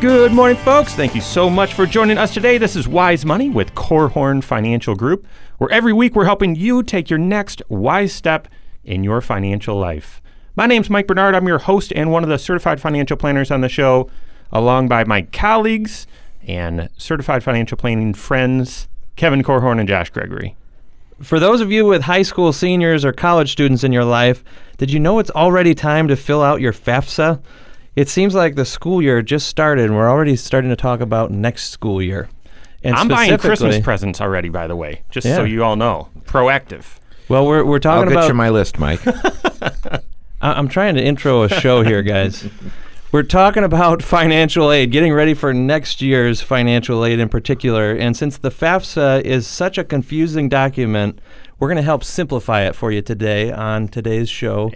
Good morning, folks. Thank you so much for joining us today. This is Wise Money with Korhorn Financial Group, where every week we're helping you take your next wise step in your financial life. My name's Mike Bernard. I'm your host and one of the certified financial planners on the show, along by my colleagues and certified financial planning friends, Kevin Korhorn and Josh Gregory. For those of you with high school seniors or college students in your life, did you know it's already time to fill out your FAFSA? It seems like the school year just started and we're already starting to talk about next school year. And I'm buying Christmas presents already, by the way, just so you all know. Proactive. Well, we're, we're talking I'll talking get about you my list, Mike. I- I'm trying to intro a show here, guys. We're talking about financial aid, getting ready for next year's financial aid in particular. And since the FAFSA is such a confusing document, we're going to help simplify it for you today on today's show,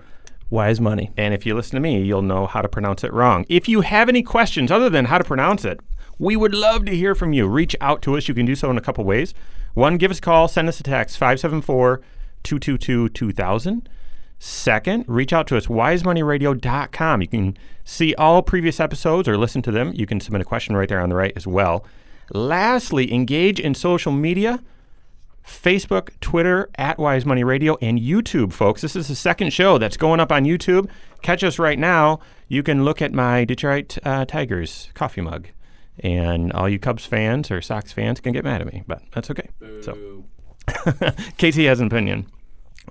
Wise Money. And if you listen to me, you'll know how to pronounce it wrong. If you have any questions other than how to pronounce it, we would love to hear from you. Reach out to us. You can do so in a couple ways. One, give us a call, send us a text, 574 222 2000. Second, reach out to us, wisemoneyradio.com. You can see all previous episodes or listen to them. You can submit a question right there on the right as well. Lastly, engage in social media. Facebook, Twitter, at Wise Money Radio, and YouTube, folks. This is the second show that's going up on YouTube. Catch us right now. You can look at my Detroit uh, Tigers coffee mug. And all you Cubs fans or Sox fans can get mad at me, but that's okay. So, Casey has an opinion.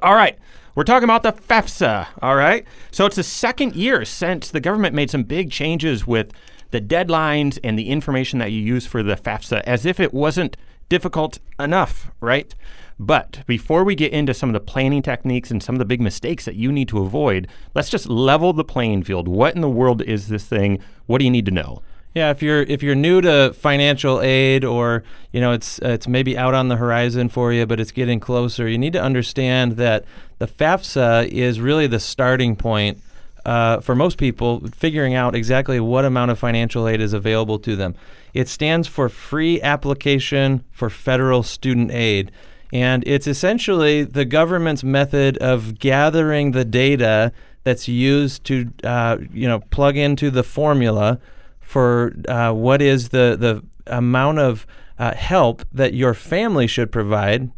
All right. We're talking about the FAFSA. All right. So it's the second year since the government made some big changes with the deadlines and the information that you use for the FAFSA as if it wasn't difficult enough, right? But before we get into some of the planning techniques and some of the big mistakes that you need to avoid, let's just level the playing field. What in the world is this thing? What do you need to know? Yeah, if you're if you're new to financial aid or you know it's it's maybe out on the horizon for you, but it's getting closer, you need to understand that the FAFSA is really the starting point uh, for most people figuring out exactly what amount of financial aid is available to them. It stands for Free Application for Federal Student Aid. And it's essentially the government's method of gathering the data that's used to, uh, you know, plug into the formula for uh, what is the the amount of uh, help that your family should provide,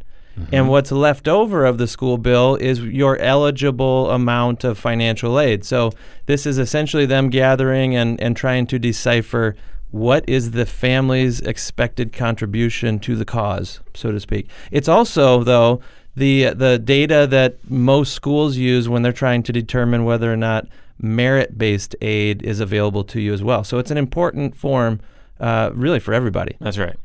and what's left over of the school bill is your eligible amount of financial aid. So this is essentially them gathering and and trying to decipher what is the family's expected contribution to the cause, so to speak. It's also though the the data that most schools use when they're trying to determine whether or not merit-based aid is available to you as well. So it's an important form, uh, really, for everybody. That's right.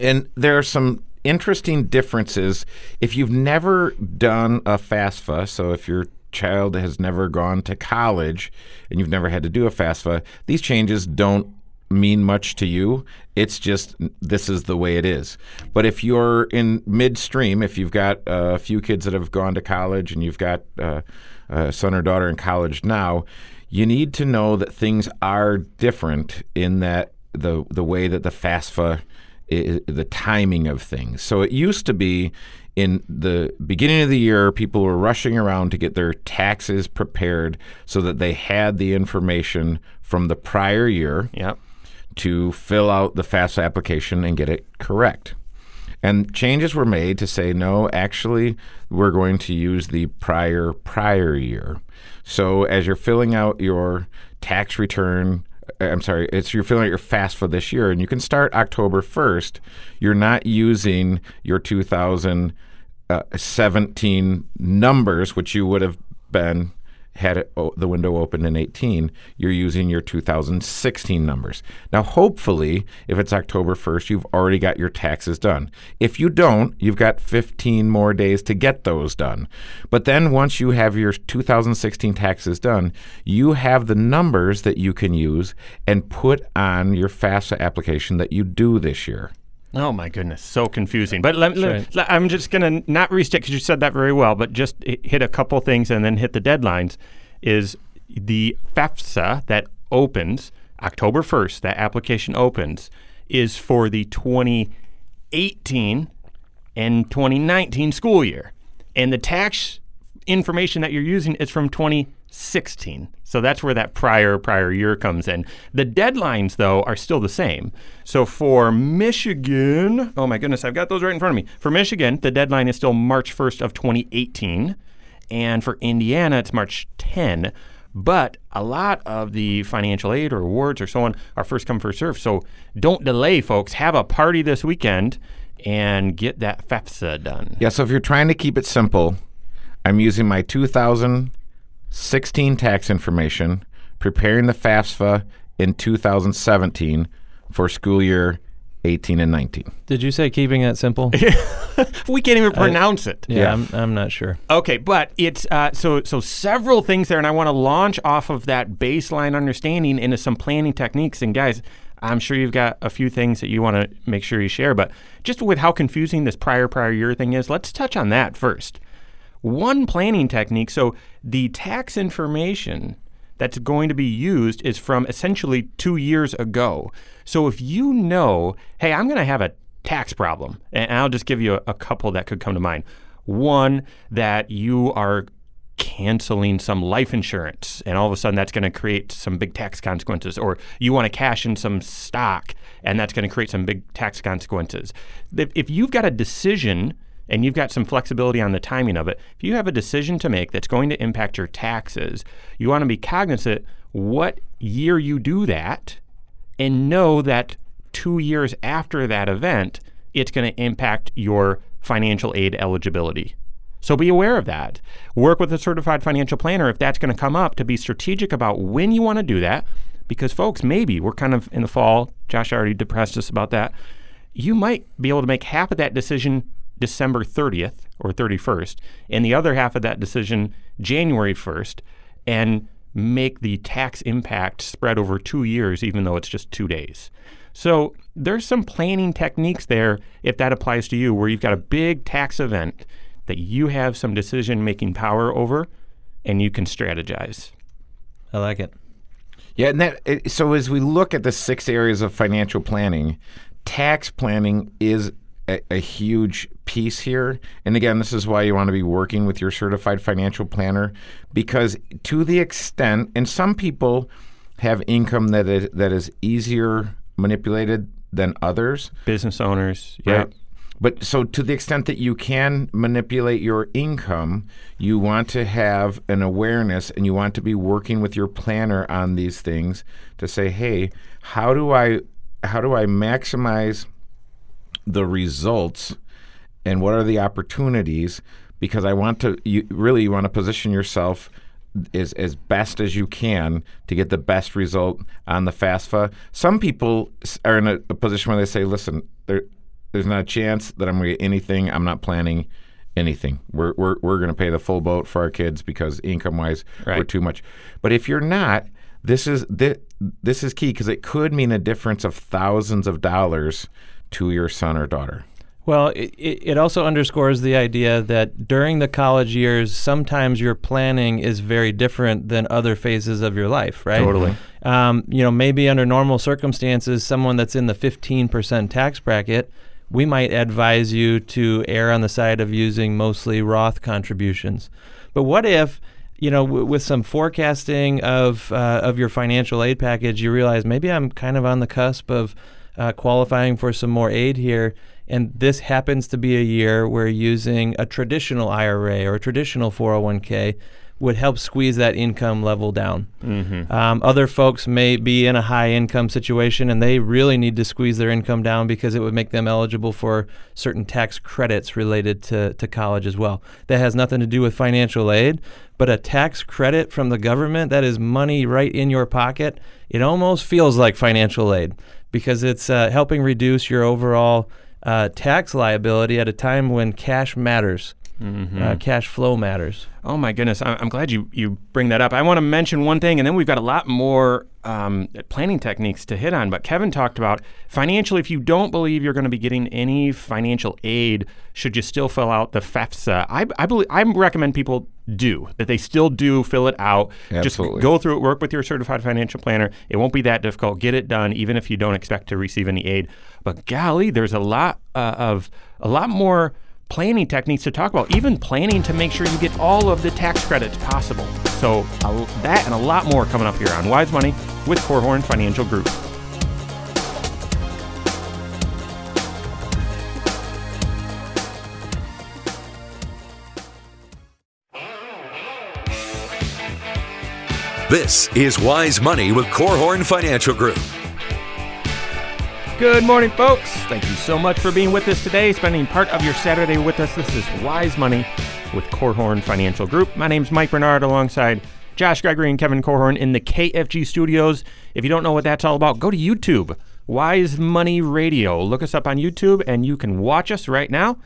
and there are some interesting differences. If you've never done a FAFSA, so if your child has never gone to college and you've never had to do a FAFSA, these changes don't mean much to you. It's just this is the way it is. But if you're in midstream, if you've got a few kids that have gone to college and you've got uh, a son or daughter in college now, you need to know that things are different in that the the way that the FAFSA the timing of things. So it used to be in the beginning of the year, people were rushing around to get their taxes prepared so that they had the information from the prior year Yep. to fill out the FAFSA application and get it correct. And changes were made to say, no, actually, we're going to use the prior, prior year. So as you're filling out your tax return, Uh, I'm sorry, it's you're filling out your FAFSA this year, and you can start October 1st. You're not using your 2017 uh, numbers, which you would have been had it, o- the window open in 18, you're using your 2016 numbers. Now, hopefully, if it's October 1st, you've already got your taxes done. If you don't, you've got 15 more days to get those done. But then once you have your 2016 taxes done, you have the numbers that you can use and put on your FAFSA application that you do this year. Oh my goodness, so confusing. But let, right. let- I'm just going to not restate because you said that very well, but just hit a couple things and then hit the deadlines. Is the FAFSA that opens October 1st, that application opens, is for the 2018 and 2019 school year. And the tax information that you're using is from 2016. So that's where that prior prior year comes in. The deadlines though are still the same. So for Michigan, oh my goodness, I've got those right in front of me. For Michigan, the deadline is still March 1st of 2018, and for Indiana it's March 10. But a lot of the financial aid or awards or so on are first come first serve. So don't delay, folks. Have a party this weekend and get that FAFSA done. Yeah, so if you're trying to keep it simple, I'm using my 2016 tax information, preparing the FAFSA in 2017 for school year 18 and 19. Did you say keeping it simple? We can't even pronounce it. yeah, Yeah. I'm, I'm not sure. Okay, but it's uh, so so several things there, and I want to launch off of that baseline understanding into some planning techniques. And guys, I'm sure you've got a few things that you want to make sure you share, but just with how confusing this prior prior year thing is, let's touch on that first. One planning technique. So the tax information that's going to be used is from essentially two years ago. So if you know, hey, I'm going to have a tax problem, and I'll just give you a, a couple that could come to mind. One, that you are canceling some life insurance, and all of a sudden that's going to create some big tax consequences, or you want to cash in some stock, and that's going to create some big tax consequences. If, if you've got a decision and you've got some flexibility on the timing of it, if you have a decision to make that's going to impact your taxes, you want to be cognizant what year you do that and know that two years after that event, it's going to impact your financial aid eligibility. So be aware of that. Work with a certified financial planner if that's going to come up to be strategic about when you want to do that. Because, folks, maybe we're kind of in the fall. Josh already depressed us about that. You might be able to make half of that decision December 30th or 31st, and the other half of that decision January 1st, and make the tax impact spread over two years, even though it's just two days. So there's some planning techniques there, if that applies to you, where you've got a big tax event that you have some decision making power over and you can strategize. I like it. Yeah, and that so as we look at the six areas of financial planning, tax planning is a, a huge piece here. And again, this is why you want to be working with your certified financial planner because to the extent and some people have income that is, that is easier manipulated than others. Business owners, yeah. Right. But so to the extent that you can manipulate your income, you want to have an awareness and you want to be working with your planner on these things to say, "Hey, how do I how do I maximize the results and what are the opportunities because I want to you really you want to position yourself as as best as you can to get the best result on the FAFSA. Some people are in a, a position where they say, "Listen, there, there's not a chance that I'm going to get anything. I'm not planning anything. We're we're we're going to pay the full boat for our kids because income wise we're too much." But if you're not, this is this, this is key because it could mean a difference of thousands of dollars to your son or daughter. Well, it, it also underscores the idea that during the college years, sometimes your planning is very different than other phases of your life, right? Totally. Um, you know, maybe under normal circumstances, someone that's in the 15% tax bracket, we might advise you to err on the side of using mostly Roth contributions. But what if, you know, w- with some forecasting of uh, of your financial aid package, you realize maybe I'm kind of on the cusp of uh, qualifying for some more aid here, and this happens to be a year where using a traditional IRA or a traditional 401k would help squeeze that income level down. Um, other folks may be in a high income situation and they really need to squeeze their income down because it would make them eligible for certain tax credits related to, to college as well. That has nothing to do with financial aid, but a tax credit from the government that is money right in your pocket, it almost feels like financial aid because it's uh, helping reduce your overall uh, tax liability at a time when cash matters. Uh, cash flow matters. Oh my goodness, I- I'm glad you, you bring that up. I want to mention one thing, and then we've got a lot more um, planning techniques to hit on. But Kevin talked about financially, if you don't believe you're going to be getting any financial aid, should you still fill out the FAFSA? I, I believe I recommend people do that. They still do fill it out. Absolutely. Just go through it, work with your certified financial planner. It won't be that difficult. Get it done, even if you don't expect to receive any aid. But golly, there's a lot uh, of a lot more planning techniques to talk about, even planning to make sure you get all of the tax credits possible. So, that and a lot more coming up here on Wise Money with Korhorn Financial Group. This is Wise Money with Korhorn Financial Group. Good morning, folks. Thank you so much for being with us today, spending part of your Saturday with us. This is Wise Money with Korhorn Financial Group. My name's Mike Bernard alongside Josh Gregory and Kevin Korhorn in the KFG studios. If you don't know what that's all about, go to YouTube, Wise Money Radio. Look us up on YouTube and you can watch us right now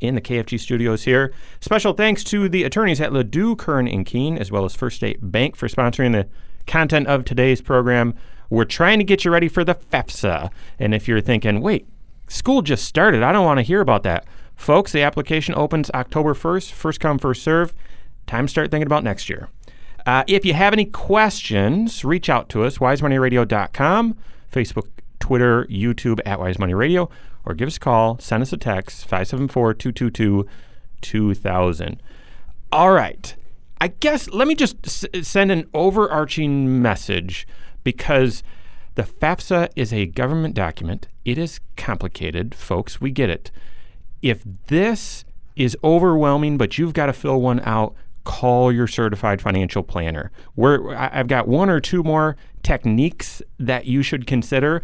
in the KFG studios here. Special thanks to the attorneys at Ladue, Curran, and Keene, as well as First State Bank for sponsoring the content of today's program. We're trying to get you ready for the FAFSA. And if you're thinking, wait, school just started, I don't want to hear about that. Folks, the application opens October 1st, first come, first serve. Time to start thinking about next year. Uh, if you have any questions, reach out to us, wisemoneyradio.com, Facebook, Twitter, YouTube at Wise Money Radio, or give us a call, send us a text, 574 222 2000. All right. I guess let me just s- send an overarching message because the FAFSA is a government document. It is complicated, folks. We get it. If this is overwhelming, but you've got to fill one out, call your certified financial planner. We're, I- I've got one or two more techniques that you should consider,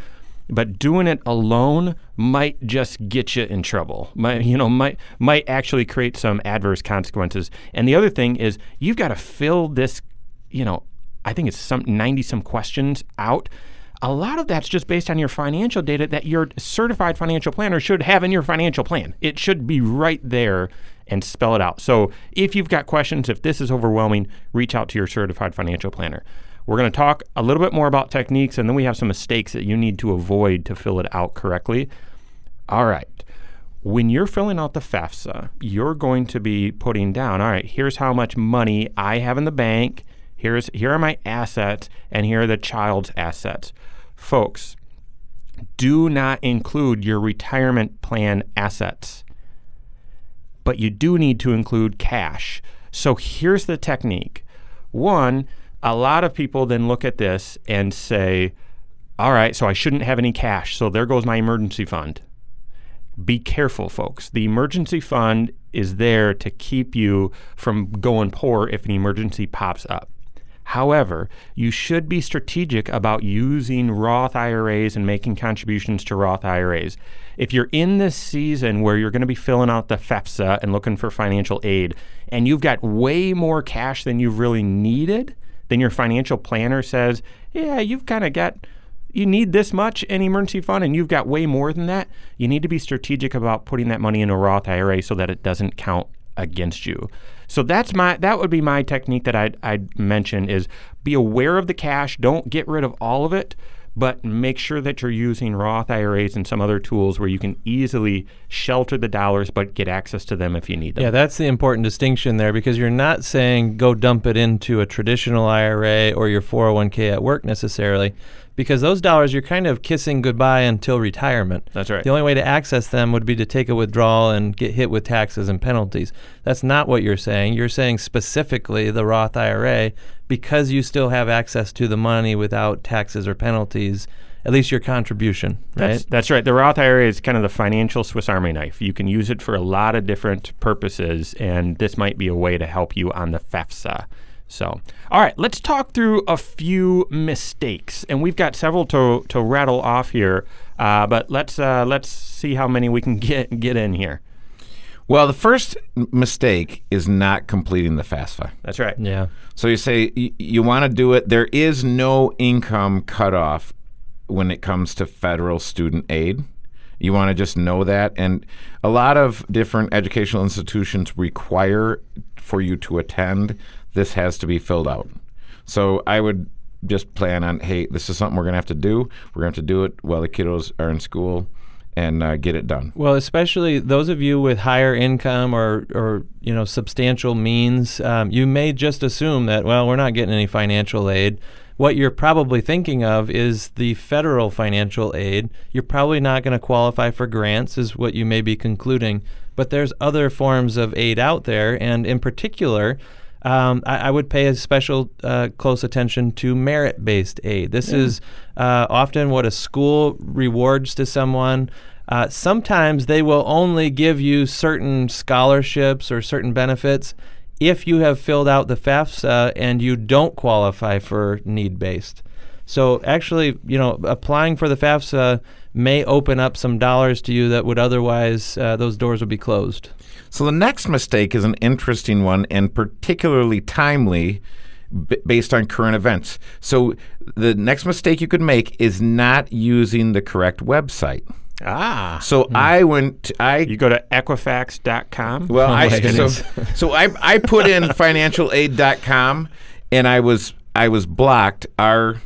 but doing it alone might just get you in trouble. Might, you know, might might actually create some adverse consequences. And the other thing is you've got to fill this, you know, I think it's some 90 some questions out. A lot of that's just based on your financial data that your certified financial planner should have in your financial plan. It should be right there and spell it out. So if you've got questions, if this is overwhelming, reach out to your certified financial planner. We're going to talk a little bit more about techniques, and then we have some mistakes that you need to avoid to fill it out correctly. All right. When you're filling out the FAFSA, you're going to be putting down, all right, here's how much money I have in the bank. Here's here are my assets and here are the child's assets. Folks, do not include your retirement plan assets. But you do need to include cash. So here's the technique. One, a lot of people then look at this and say, all right, so I shouldn't have any cash. So there goes my emergency fund be careful, folks. The emergency fund is there to keep you from going poor if an emergency pops up. However, you should be strategic about using Roth IRAs and making contributions to Roth IRAs. If you're in this season where you're going to be filling out the FEFSA and looking for financial aid, and you've got way more cash than you've really needed, then your financial planner says, yeah, you've kind of got you need this much in emergency fund and you've got way more than that, you need to be strategic about putting that money in a Roth IRA so that it doesn't count against you. So that's my that would be my technique that I'd, I'd mention is be aware of the cash. Don't get rid of all of it, but make sure that you're using Roth IRAs and some other tools where you can easily shelter the dollars but get access to them if you need them. Yeah, that's the important distinction there because you're not saying go dump it into a traditional IRA or your 401k at work necessarily, because those dollars you're kind of kissing goodbye until retirement. That's right. The only way to access them would be to take a withdrawal and get hit with taxes and penalties. That's not what you're saying. You're saying specifically the Roth IRA because you still have access to the money without taxes or penalties, at least your contribution, right? That's, that's right. The Roth IRA is kind of the financial Swiss Army knife. You can use it for a lot of different purposes, and this might be a way to help you on the FEFSA. So, all right, let's talk through a few mistakes, and we've got several to to rattle off here. Uh, but let's uh, let's see how many we can get get in here. Well, the first mistake is not completing the FAFSA. That's right. Yeah. So you say y- you want to do it. There is no income cutoff when it comes to federal student aid. You want to just know that. And a lot of different educational institutions require for you to attend, this has to be filled out. So I would just plan on, hey, this is something we're going to have to do. We're going to have to do it while the kiddos are in school and uh, get it done. Well, especially those of you with higher income or, or you know substantial means, um, you may just assume that well, we're not getting any financial aid. What you're probably thinking of is the federal financial aid. You're probably not going to qualify for grants, is what you may be concluding. But there's other forms of aid out there, and in particular, um, I, I, would pay a special uh, close attention to merit based aid. This yeah. is uh, often what a school rewards to someone. Uh, sometimes they will only give you certain scholarships or certain benefits if you have filled out the FAFSA and you don't qualify for need based. So actually, you know, applying for the FAFSA may open up some dollars to you that would otherwise uh, those doors would be closed. So the next mistake is an interesting one and particularly timely b- based on current events. So the next mistake you could make is not using the correct website. Ah. So hmm. I went. I you go to Equifax.com. Well, oh I so so I I put in financialaid.com, and I was I was blocked. Our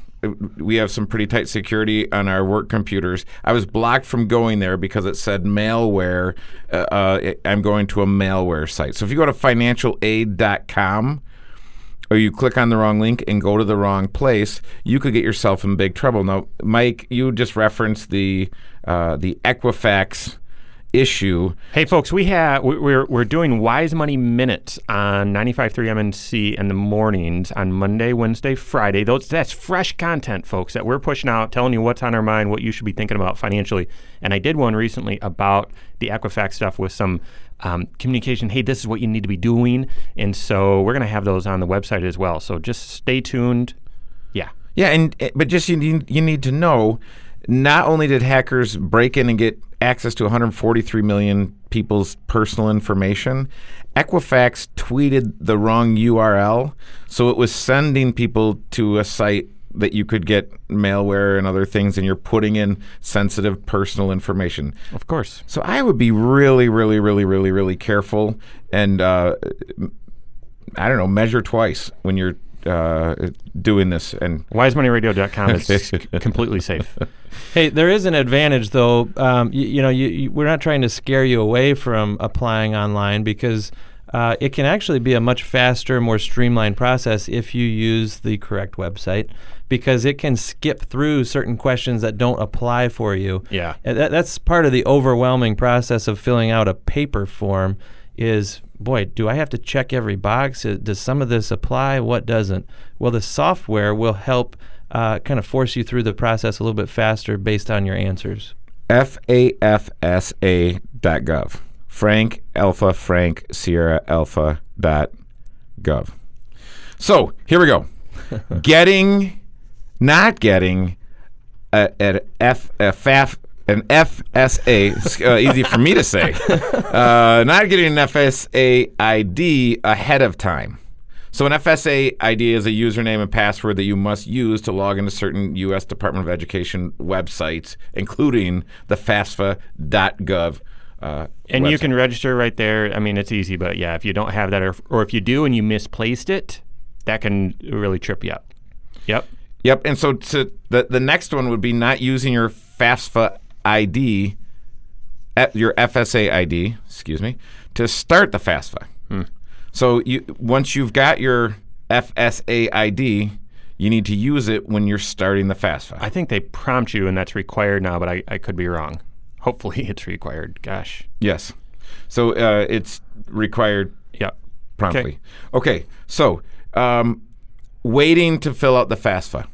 we have some pretty tight security on our work computers. I was blocked from going there because it said malware. Uh, uh, I'm going to a malware site. So if you go to financialaid.com or you click on the wrong link and go to the wrong place, you could get yourself in big trouble. Now, Mike, you just referenced the uh, the Equifax issue. Hey, folks, we have we're we're doing Wise Money Minutes on 95.3 MNC in the mornings on Monday, Wednesday, Friday. Those that's fresh content, folks, that we're pushing out, telling you what's on our mind, what you should be thinking about financially. And I did one recently about the Equifax stuff with some um, communication. Hey, this is what you need to be doing, and so we're going to have those on the website as well. So just stay tuned. Yeah. Yeah, and eh, but just you need, you need to know not only did hackers break in and get access to 143 million people's personal information, Equifax tweeted the wrong URL. So it was sending people to a site that you could get malware and other things, and you're putting in sensitive personal information. Of course. So I would be really, really, really, really, really careful and, uh, I don't know, measure twice when you're uh, doing this. And wisemoneyradio.com is completely safe. Hey, there is an advantage though. Um, you, you, know, you, you, we're not trying to scare you away from applying online because uh, it can actually be a much faster, more streamlined process if you use the correct website because it can skip through certain questions that don't apply for you. Yeah, that, that's part of the overwhelming process of filling out a paper form. Is boy, do I have to check every box? Does some of this apply? What doesn't? Well, the software will help uh, kind of force you through the process a little bit faster based on your answers. FAFSA.gov. Frank Alpha Frank Sierra Alpha dot gov. So here we go. getting, not getting a, a, F, a FAF an FSA, uh, easy for me to say, uh, not getting an FSA ID ahead of time. So, an FSA ID is a username and password that you must use to log into certain U.S. Department of Education websites, including the FAFSA.gov. Uh, and website. you can register right there. I mean, it's easy, but yeah, if you don't have that, or, or if you do and you misplaced it, that can really trip you up. Yep. Yep. And so to the the next one would be not using your FAFSA ID, your FSA ID, excuse me, to start the FAFSA. Hmm. So you once you've got your FSA ID, you need to use it when you're starting the FAFSA. I think they prompt you, and that's required now, but I, I could be wrong. Hopefully, it's required. Gosh. Yes. So uh, it's required. Yeah. Promptly. Okay. okay. So um, waiting to fill out the FAFSA.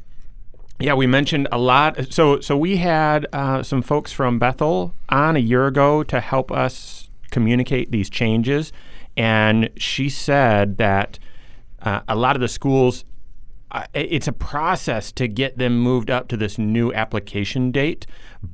Yeah, we mentioned a lot. So, so we had uh, some folks from Bethel on a year ago to help us communicate these changes, and she said that Uh, a lot of the schools, uh, it's a process to get them moved up to this new application date.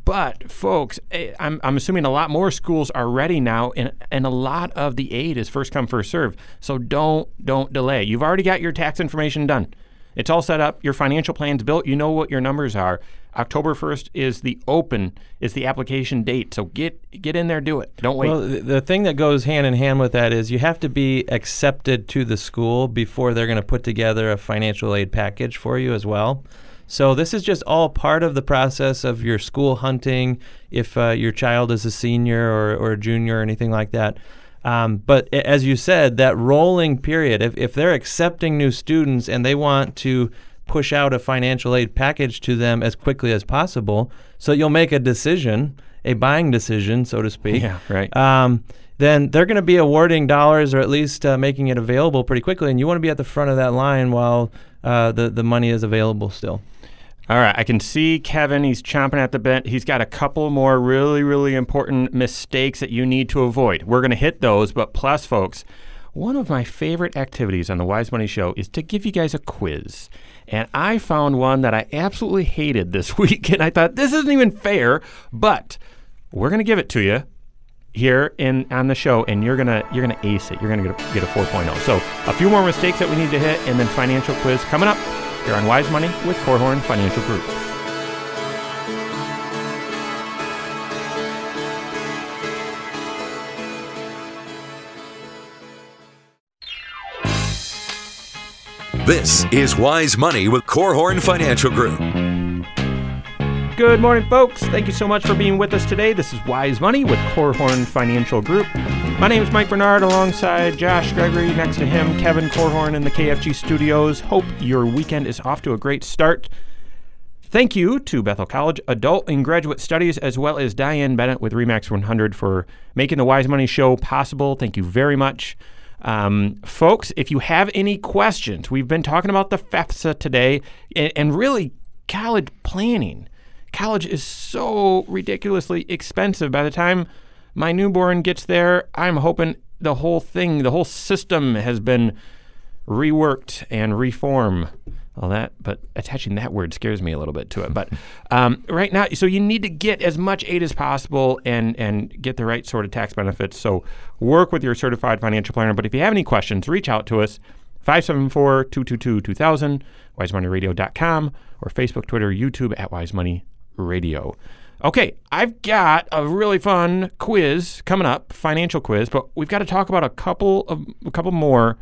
But folks, eh, I'm, I'm assuming a lot more schools are ready now, and, and a lot of the aid is first come first serve. So don't don't delay. You've already got your tax information done. It's all set up. Your financial plan's built. You know what your numbers are. October 1st is the open, is the application date. So get get in there, do it. Don't wait. Well, the, thing that goes hand in hand with that is you have to be accepted to the school before they're going to put together a financial aid package for you as well. So this is just all part of the process of your school hunting. If uh, your child is a senior or, or a junior or anything like that. Um, but as you said, that rolling period, if, if they're accepting new students and they want to push out a financial aid package to them as quickly as possible, so you'll make a decision, a buying decision, so to speak. Yeah, right. Um, then they're going to be awarding dollars or at least uh, making it available pretty quickly, and you want to be at the front of that line while uh, the the money is available still. All right, I can see Kevin. He's chomping at the bit. He's got a couple more really, really important mistakes that you need to avoid. We're going to hit those, but plus, folks, one of my favorite activities on the Wise Money Show is to give you guys a quiz. And I found one that I absolutely hated this week, and I thought this isn't even fair, but we're going to give it to you here in on the show, and you're gonna you're gonna ace it. You're gonna get a, get a 4.0. So a few more mistakes that we need to hit, and then financial quiz coming up here on Wise Money with Korhorn Financial Group. This is Wise Money with Korhorn Financial Group. Good morning, folks. Thank you so much for being with us today. This is Wise Money with Korhorn Financial Group. My name is Mike Bernard alongside Josh Gregory. Next to him, Kevin Korhorn in the KFG studios. Hope your weekend is off to a great start. Thank you to Bethel College Adult and Graduate Studies, as well as Diane Bennett with Remax 100 for making the Wise Money Show possible. Thank you very much. Um, folks, if you have any questions, we've been talking about the FAFSA today and, and really college planning. College is so ridiculously expensive. By the time my newborn gets there, I'm hoping the whole thing, the whole system has been reworked and reformed. All that, but attaching that word scares me a little bit to it. But um, right now, so you need to get as much aid as possible and and get the right sort of tax benefits. So work with your certified financial planner. But if you have any questions, reach out to us 574 222 2000, wisemoneyradio.com, or Facebook, Twitter, YouTube at Wise Money Radio. Okay, I've got a really fun quiz coming up, financial quiz, but we've got to talk about a couple of a couple more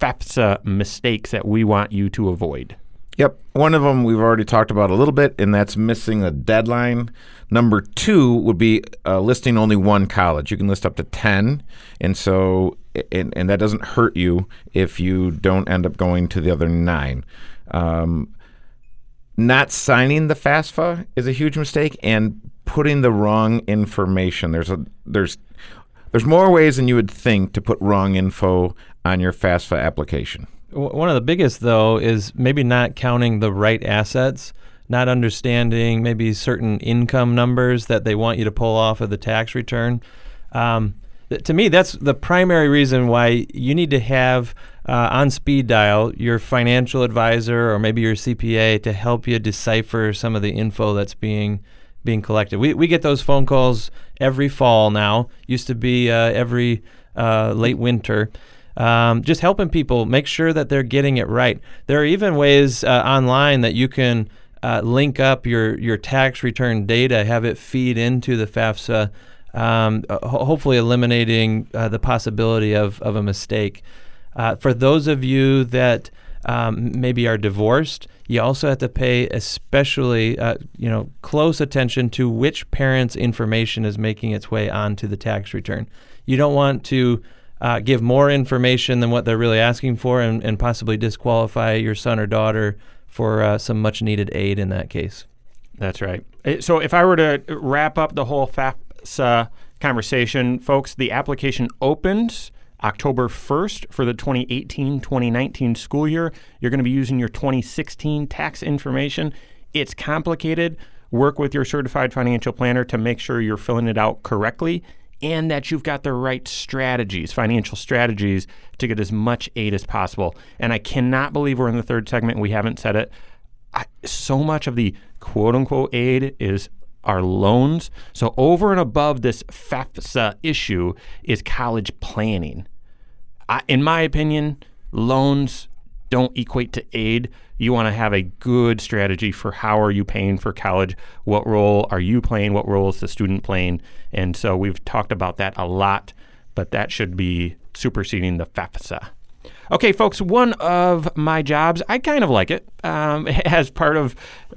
FAFSA mistakes that we want you to avoid. Yep. One of them we've already talked about a little bit, and that's missing a deadline. Number two would be uh, listing only one college. You can list up to 10. And so, and, and that doesn't hurt you if you don't end up going to the other nine. Um, not signing the FAFSA is a huge mistake, and putting the wrong information. There's a there's there's more ways than you would think to put wrong info on your FAFSA application. One of the biggest, though, is maybe not counting the right assets, not understanding maybe certain income numbers that they want you to pull off of the tax return. Um, to me, that's the primary reason why you need to have uh, on speed dial your financial advisor or maybe your CPA to help you decipher some of the info that's being being collected. We, we get those phone calls every fall now. Used to be uh, every uh, late winter. Um, just helping people make sure that they're getting it right. There are even ways uh, online that you can uh, link up your your tax return data, have it feed into the FAFSA, um, ho- hopefully eliminating uh, the possibility of, of a mistake. Uh, for those of you that um, maybe are divorced, you also have to pay especially uh, you know close attention to which parent's information is making its way onto the tax return. You don't want to uh, give more information than what they're really asking for and, and possibly disqualify your son or daughter for uh, some much needed aid in that case. That's right. Uh, So if I were to wrap up the whole FAFSA conversation, folks, the application opens October 1st for the 2018-2019 school year. You're going to be using your 2016 tax information. It's complicated. Work with your certified financial planner to make sure you're filling it out correctly. and that you've got the right strategies, financial strategies to get as much aid as possible. And I cannot believe we're in the third segment. We haven't said it. I, so much of the quote unquote aid is our loans. So, over and above this FAFSA issue is college planning. I, in my opinion, loans don't equate to aid. You want to have a good strategy for how are you paying for college? What role are you playing? What role is the student playing? And so we've talked about that a lot, but that should be superseding the FAFSA. Okay, folks, one of my jobs, I kind of like it um, as part of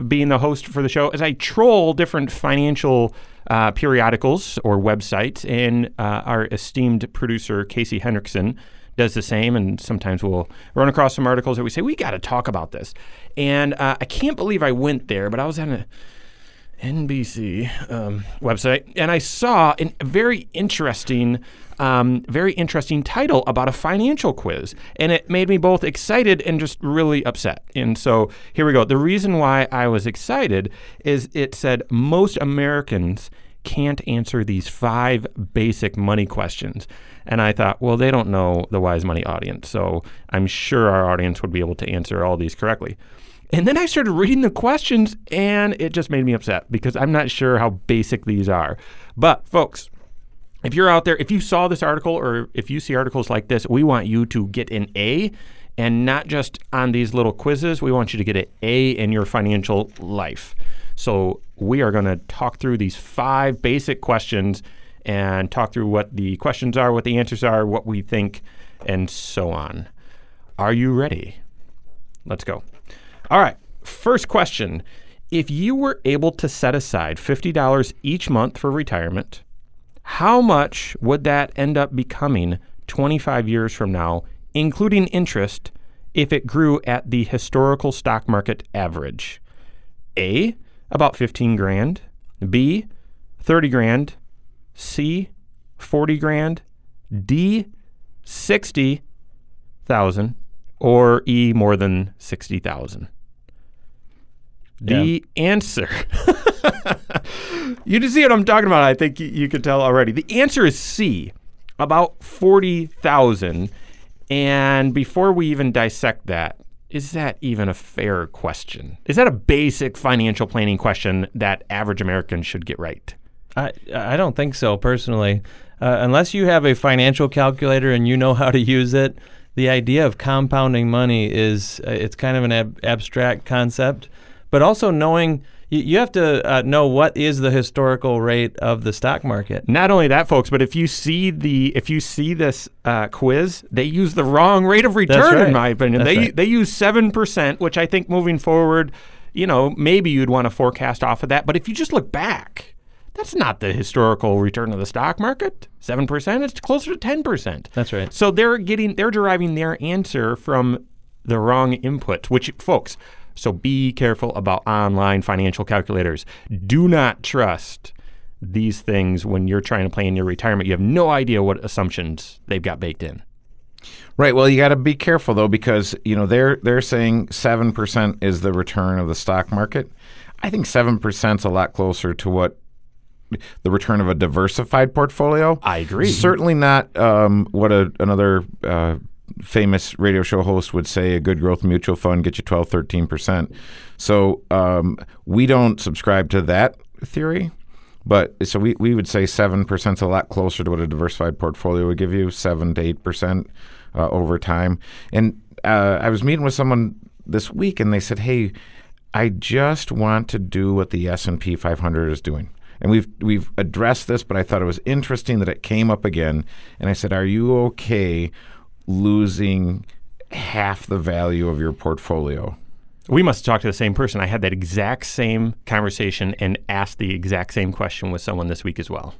being the host for the show, is I troll different financial uh, periodicals or websites, and uh, our esteemed producer, Casey Hendrickson, does the same. And sometimes we'll run across some articles that we say, we got to talk about this. And uh, I can't believe I went there, but I was on a NBC um, website and I saw a very interesting. Um, very interesting title about a financial quiz. And it made me both excited and just really upset. And so here we go. The reason why I was excited is it said most Americans can't answer these five basic money questions. And I thought, well, they don't know the Wise Money audience. So I'm sure our audience would be able to answer all these correctly. And then I started reading the questions and it just made me upset because I'm not sure how basic these are. But, folks, if you're out there, if you saw this article or if you see articles like this, we want you to get an A and not just on these little quizzes. We want you to get an A in your financial life. So we are going to talk through these five basic questions and talk through what the questions are, what the answers are, what we think, and so on. Are you ready? Let's go. All right. First question. If you were able to set aside $50 each month for retirement, how much would that end up becoming 25 years from now, including interest, if it grew at the historical stock market average? A, about 15 grand. B, 30 grand. C, 40 grand. D, 60,000. Or E, more than 60,000. The answer. you can see what I'm talking about. I think you, you can tell already. The answer is C, about 40,000. And before we even dissect that, is that even a fair question? Is that a basic financial planning question that average Americans should get right? I I don't think so personally. Uh, unless you have a financial calculator and you know how to use it, the idea of compounding money is uh, it's kind of an ab- abstract concept. But also knowing you, you have to uh, know what is the historical rate of the stock market. Not only that, folks, but if you see the if you see this uh, quiz, they use the wrong rate of return, right. in my opinion. That's they right. they use seven percent, which I think moving forward, you know, maybe you'd want to forecast off of that. But if you just look back, that's not the historical return of the stock market. Seven percent. It's closer to ten percent. That's right. So they're getting they're deriving their answer from the wrong input, which folks, so be careful about online financial calculators. Do not trust these things when you're trying to plan your retirement. You have no idea what assumptions they've got baked in. Right. Well, you got to be careful though, because you know they're they're saying seven percent is the return of the stock market. I think seven percent is a lot closer to what the return of a diversified portfolio. I agree. Certainly not um, what a, another uh, famous radio show host would say a good growth mutual fund gets you 12, 13%. So um, we don't subscribe to that theory. But so we, we would say 7% is a lot closer to what a diversified portfolio would give you, 7 to 8% uh, over time. And uh, I was meeting with someone this week and they said, hey, I just want to do what the S&P 500 is doing. And we've we've addressed this, but I thought it was interesting that it came up again. And I said, "Are you okay losing half the value of your portfolio?" We must have talked to the same person. I had that exact same conversation and asked the exact same question with someone this week as well.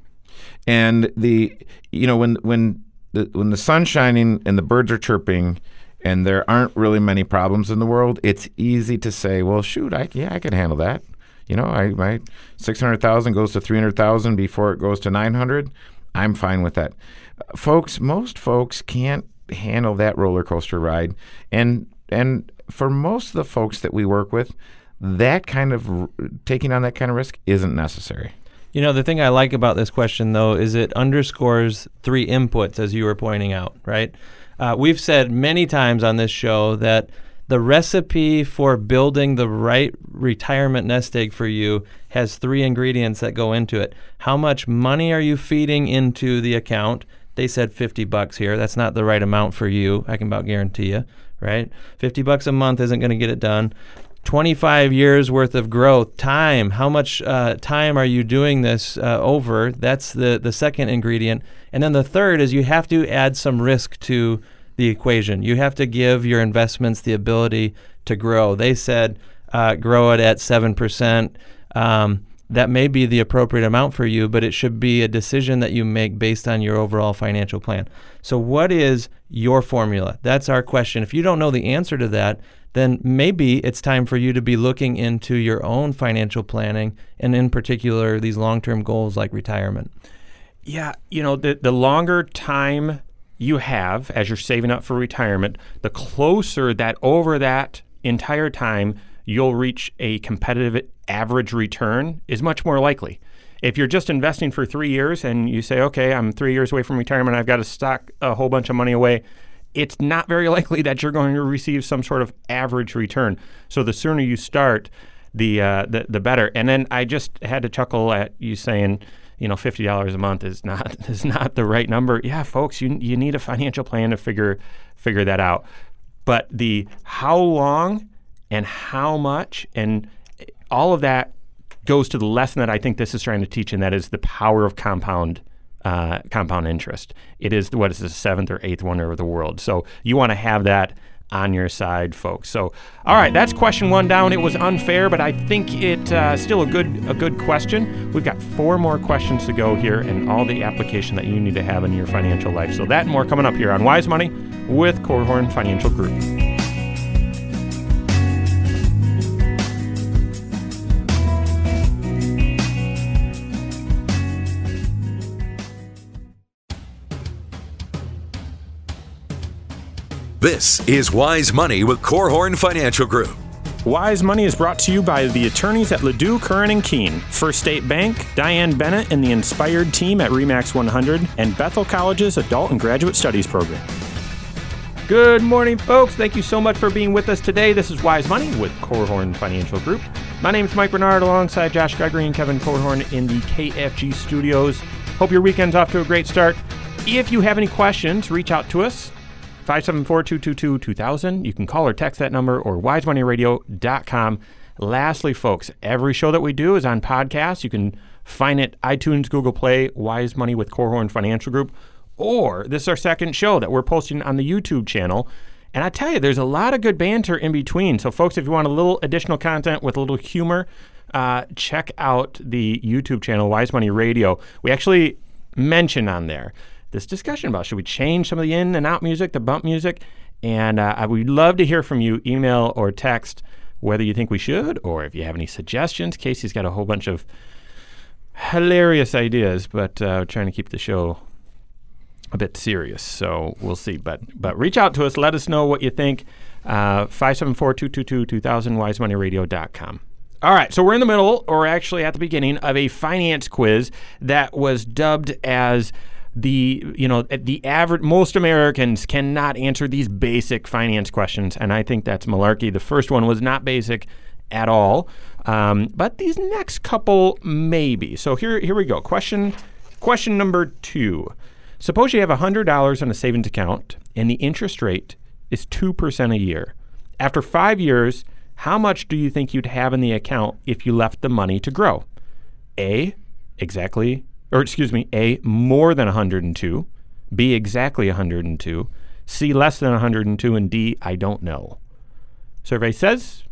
And the you know when when the when the sun's shining and the birds are chirping and there aren't really many problems in the world, it's easy to say, "Well, shoot, I yeah, I can handle that." You know, I my 600,000 goes to 300,000 before it goes to 900. I'm fine with that. Folks, most folks can't handle that roller coaster ride and and for most of the folks that we work with, that kind of taking on that kind of risk isn't necessary. You know, the thing I like about this question, though, is it underscores three inputs, as you were pointing out, right? Uh, we've said many times on this show that the recipe for building the right retirement nest egg for you has three ingredients that go into it. How much money are you feeding into the account? They said 50 bucks here. That's not the right amount for you. I can about guarantee you, right? 50 bucks a month isn't going to get it done. 25 years worth of growth time how much uh, time are you doing this uh, over that's the, the second ingredient and then the third is you have to add some risk to the equation you have to give your investments the ability to grow they said uh, grow it at 7% um, that may be the appropriate amount for you but it should be a decision that you make based on your overall financial plan. So what is your formula? That's our question. If you don't know the answer to that then maybe it's time for you to be looking into your own financial planning and, in particular, these long term goals like retirement. Yeah, you know, the, the longer time you have as you're saving up for retirement, the closer that over that entire time you'll reach a competitive average return is much more likely. If you're just investing for three years and you say, okay, I'm three years away from retirement, I've got to stock a whole bunch of money away, it's not very likely that you're going to receive some sort of average return. So the sooner you start, the uh, the, the better. And then I just had to chuckle at you saying, you know, fifty dollars a month is not is not the right number. Yeah, folks, you you need a financial plan to figure figure that out. But the how long and how much and all of that goes to the lesson that I think this is trying to teach, and that is the power of compound uh, compound interest. It is what is the seventh or eighth wonder of the world. So you want to have that on your side, folks. So, all right, that's question one down. It was unfair, but I think it uh, still a good a good question. We've got four more questions to go here, and all the application that you need to have in your financial life. So that and more coming up here on Wise Money with Korhorn Financial Group. This is Wise Money with Korhorn Financial Group. Wise Money is brought to you by the attorneys at Ladue, Curran and Keene, First State Bank, Diane Bennett and the Inspired team at Remax 100, and Bethel College's Adult and Graduate Studies program. Good morning, folks. Thank you so much for being with us today. This is Wise Money with Korhorn Financial Group. My name is Mike Bernard alongside Josh Gregory and Kevin Korhorn in the KFG studios. Hope your weekend's off to a great start. If you have any questions, reach out to us 574 222 2000. You can call or text that number or wisemoneyradio.com. Lastly, folks, every show that we do is on podcast. You can find it iTunes, Google Play, Wise Money with Korhorn Financial Group, or this is our second show that we're posting on the YouTube channel. And I tell you, there's a lot of good banter in between. So, folks, if you want a little additional content with a little humor, uh, check out the YouTube channel, Wise Money Radio. We actually mention on there this discussion about should we change some of the in and out music, the bump music, and uh, I would love to hear from you, email or text, whether you think we should or if you have any suggestions. Casey's got a whole bunch of hilarious ideas, but uh, trying to keep the show a bit serious. So we'll see. But but reach out to us. Let us know what you think. Uh, 574-222-2000, wisemoneyradio.com. All right, so we're in the middle, or actually at the beginning, of a finance quiz that was dubbed as the you know the average most Americans cannot answer these basic finance questions, and I think that's malarkey. The first one was not basic at all, um, but these next couple maybe. So here here we go. Question question number two. Suppose you have hundred dollars in a savings account, and the interest rate is two percent a year. After five years, how much do you think you'd have in the account if you left the money to grow? A, exactly or excuse me, A, more than 102, B, exactly 102, C, less than 102, and D, I don't know. Survey says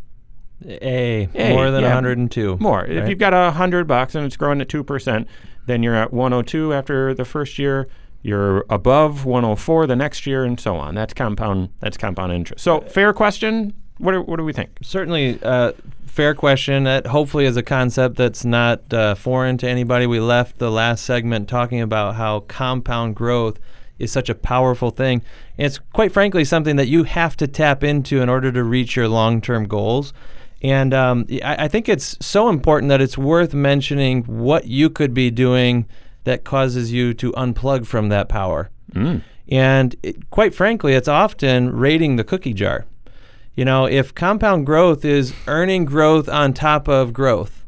A, A more than yeah, 102. More. Right? If you've got a 100 bucks and it's growing at 2%, then you're at 102 after the first year. You're above 104 the next year, and so on. That's compound. That's compound interest. So, fair question. What do, what do we think? Certainly, uh, fair question. That hopefully is a concept that's not uh, foreign to anybody. We left the last segment talking about how compound growth is such a powerful thing. And it's quite frankly something that you have to tap into in order to reach your long term goals. And um, I, I think it's so important that it's worth mentioning what you could be doing that causes you to unplug from that power. And it, quite frankly, it's often raiding the cookie jar. You know, if compound growth is earning growth on top of growth,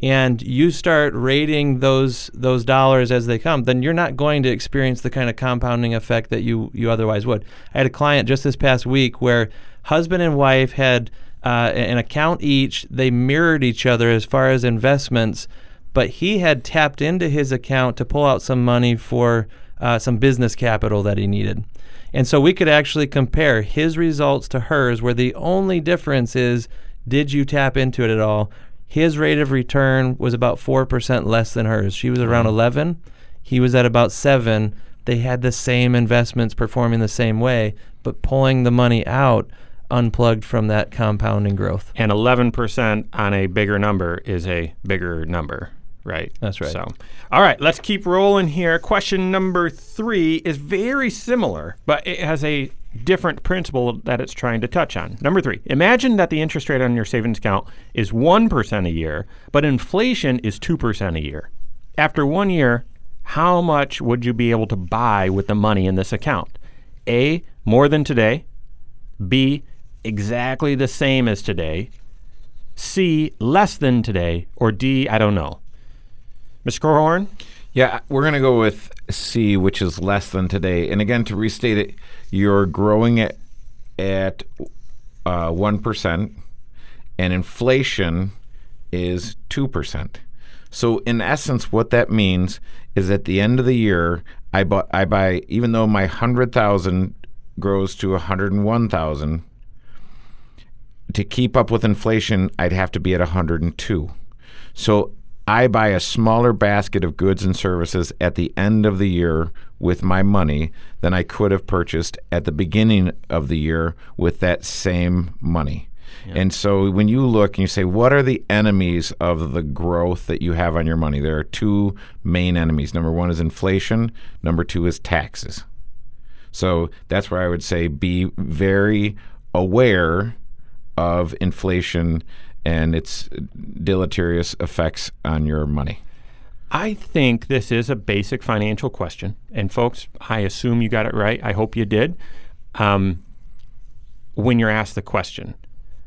and you start rating those those dollars as they come, then you're not going to experience the kind of compounding effect that you you otherwise would. I had a client just this past week where husband and wife had uh, an account each. They mirrored each other as far as investments, but he had tapped into his account to pull out some money for uh, some business capital that he needed. And so we could actually compare his results to hers, where the only difference is did you tap into it at all? His rate of return was about 4% less than hers. She was around 11, he was at about 7. They had the same investments performing the same way, but pulling the money out unplugged from that compounding growth. And 11% on a bigger number is a bigger number, right? That's right. So, all right, let's keep rolling here. Question number three is very similar, but it has a different principle that it's trying to touch on. Number three, imagine that the interest rate on your savings account is 1% a year, but inflation is 2% a year. After one year, how much would you be able to buy with the money in this account? A, more than today. B, exactly the same as today. C, less than today. Or D, I don't know. Mr. Korhorn? Yeah, we're going to go with C, which is less than today. And again, to restate it, you're growing it at uh, 1%, and inflation is 2%. So, in essence, what that means is at the end of the year, I, bu- I buy, even though my 100,000 grows to 101,000, to keep up with inflation, I'd have to be at 102. So I buy a smaller basket of goods and services at the end of the year with my money than I could have purchased at the beginning of the year with that same money. And so when you look and you say, what are the enemies of the growth that you have on your money? There are two main enemies. Number one is inflation, number two is taxes. So that's where I would say be very aware of inflation and its deleterious effects on your money. I think this is a basic financial question. And folks, I assume you got it right. I hope you did. Um, when you're asked the question,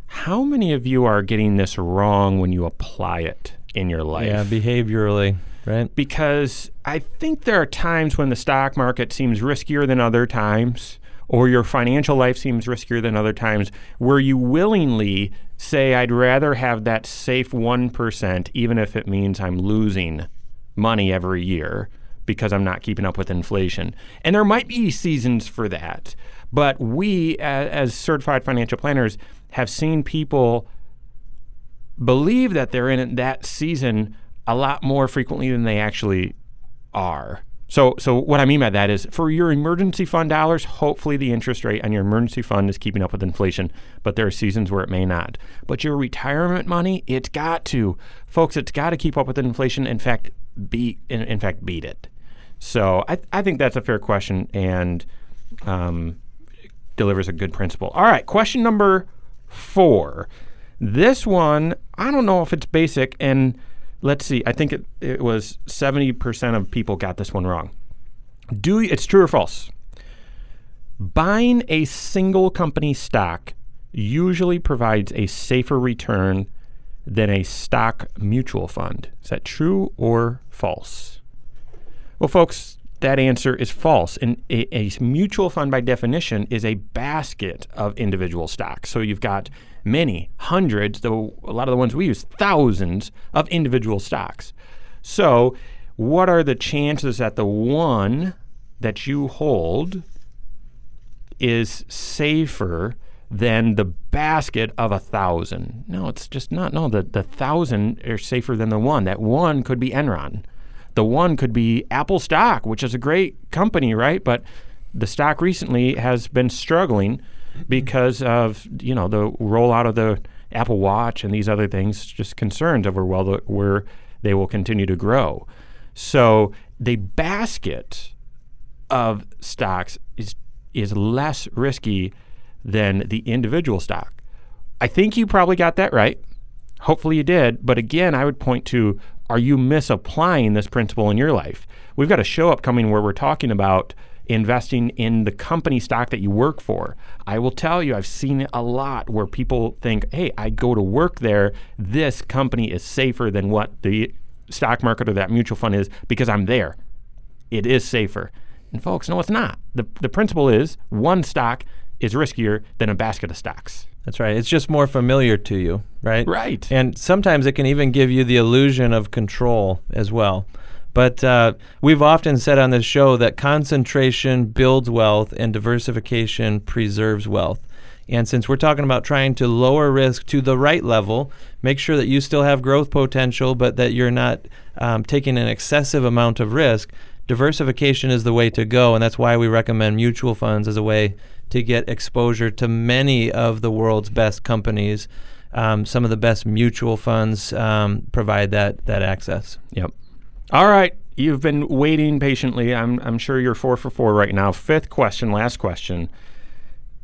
how many of you are getting this wrong when you apply it in your life? Yeah, behaviorally, right? because I think there are times when the stock market seems riskier than other times, or your financial life seems riskier than other times, where you willingly say, I'd rather have that safe 1%, even if it means I'm losing money every year because I'm not keeping up with inflation. And there might be seasons for that. But we, as, certified financial planners, have seen people believe that they're in that season a lot more frequently than they actually are. So, so what I mean by that is for your emergency fund dollars, hopefully the interest rate on your emergency fund is keeping up with inflation, but there are seasons where it may not. But your retirement money, it's got to, folks, it's got to keep up with inflation. In fact, beat, in, in fact, beat it. So I, I think that's a fair question and um, delivers a good principle. All right, question number four. This one, I don't know if it's basic, and let's see. I think it, it was 70% of people got this one wrong. Do it's true or false? Buying a single company stock usually provides a safer return than a stock mutual fund. Is that true or false? Well, folks, that answer is false. And a, a mutual fund, by definition, is a basket of individual stocks. So you've got many, hundreds, though a lot of the ones we use, thousands of individual stocks. So, what are the chances that the one that you hold is safer than the basket of a thousand? No, it's just not. No, the, the thousand are safer than the one. That one could be Enron. The one could be Apple stock, which is a great company, right? But the stock recently has been struggling because of you know the rollout of the Apple Watch and these other things, just concerns over well the, where they will continue to grow. So the basket of stocks is is less risky than the individual stock. I think you probably got that right. Hopefully you did. But again, I would point to are you misapplying this principle in your life? We've got a show upcoming where we're talking about investing in the company stock that you work for. I will tell you, I've seen it a lot where people think, hey, I go to work there. This company is safer than what the stock market or that mutual fund is because I'm there. It is safer. And folks, no, it's not. The, the principle is one stock is riskier than a basket of stocks. That's right. It's just more familiar to you, right? Right. And sometimes it can even give you the illusion of control as well. But uh, we've often said on this show that concentration builds wealth and diversification preserves wealth. And since we're talking about trying to lower risk to the right level, make sure that you still have growth potential, but that you're not um, taking an excessive amount of risk, diversification is the way to go. And that's why we recommend mutual funds as a way to get exposure to many of the world's best companies. Um, some of the best mutual funds um, provide that that access. Yep. All right. You've been waiting patiently. I'm, I'm sure you're four for four right now. Fifth question, last question.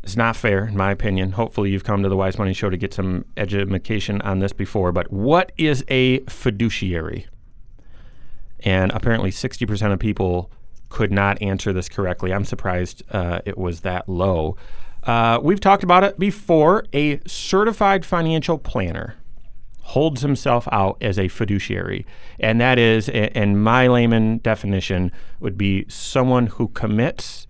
It's not fair, in my opinion. Hopefully, you've come to the Wise Money Show to get some education on this before. But what is a fiduciary? And apparently, 60% of people could not answer this correctly. I'm surprised uh, it was that low. Uh, we've talked about it before. A certified financial planner holds himself out as a fiduciary. And that is, in my layman definition, would be someone who commits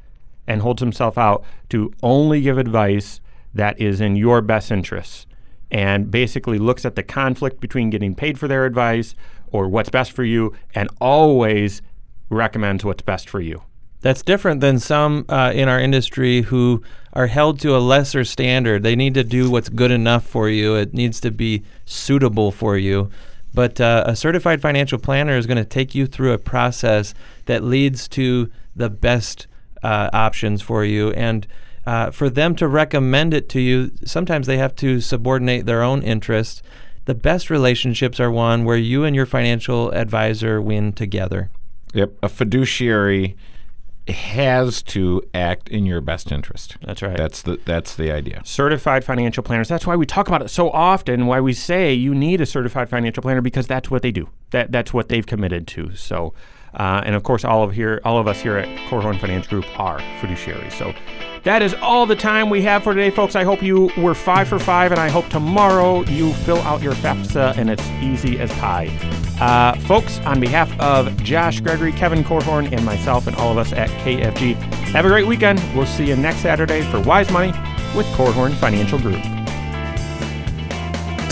and holds himself out to only give advice that is in your best interests and basically looks at the conflict between getting paid for their advice or what's best for you and always recommends what's best for you. That's different than some uh, in our industry who are held to a lesser standard. They need to do what's good enough for you. It needs to be suitable for you. But uh, a certified financial planner is going to take you through a process that leads to the best uh, options for you. And uh, for them to recommend it to you, sometimes they have to subordinate their own interests. The best relationships are one where you and your financial advisor win together. Yep. A fiduciary has to act in your best interest. That's right. That's the that's the idea. Certified financial planners. That's why we talk about it so often. Why we say you need a certified financial planner because that's what they do. That that's what they've committed to. So, uh, and of course, all of here, all of us here at Korhorn Finance Group are fiduciaries. So, that is all the time we have for today, folks. I hope you were five for five, and I hope tomorrow you fill out your FAFSA and it's easy as pie. Uh, folks, on behalf of Josh Gregory, Kevin Korhorn, and myself, and all of us at KFG, have a great weekend. We'll see you next Saturday for Wise Money with Korhorn Financial Group.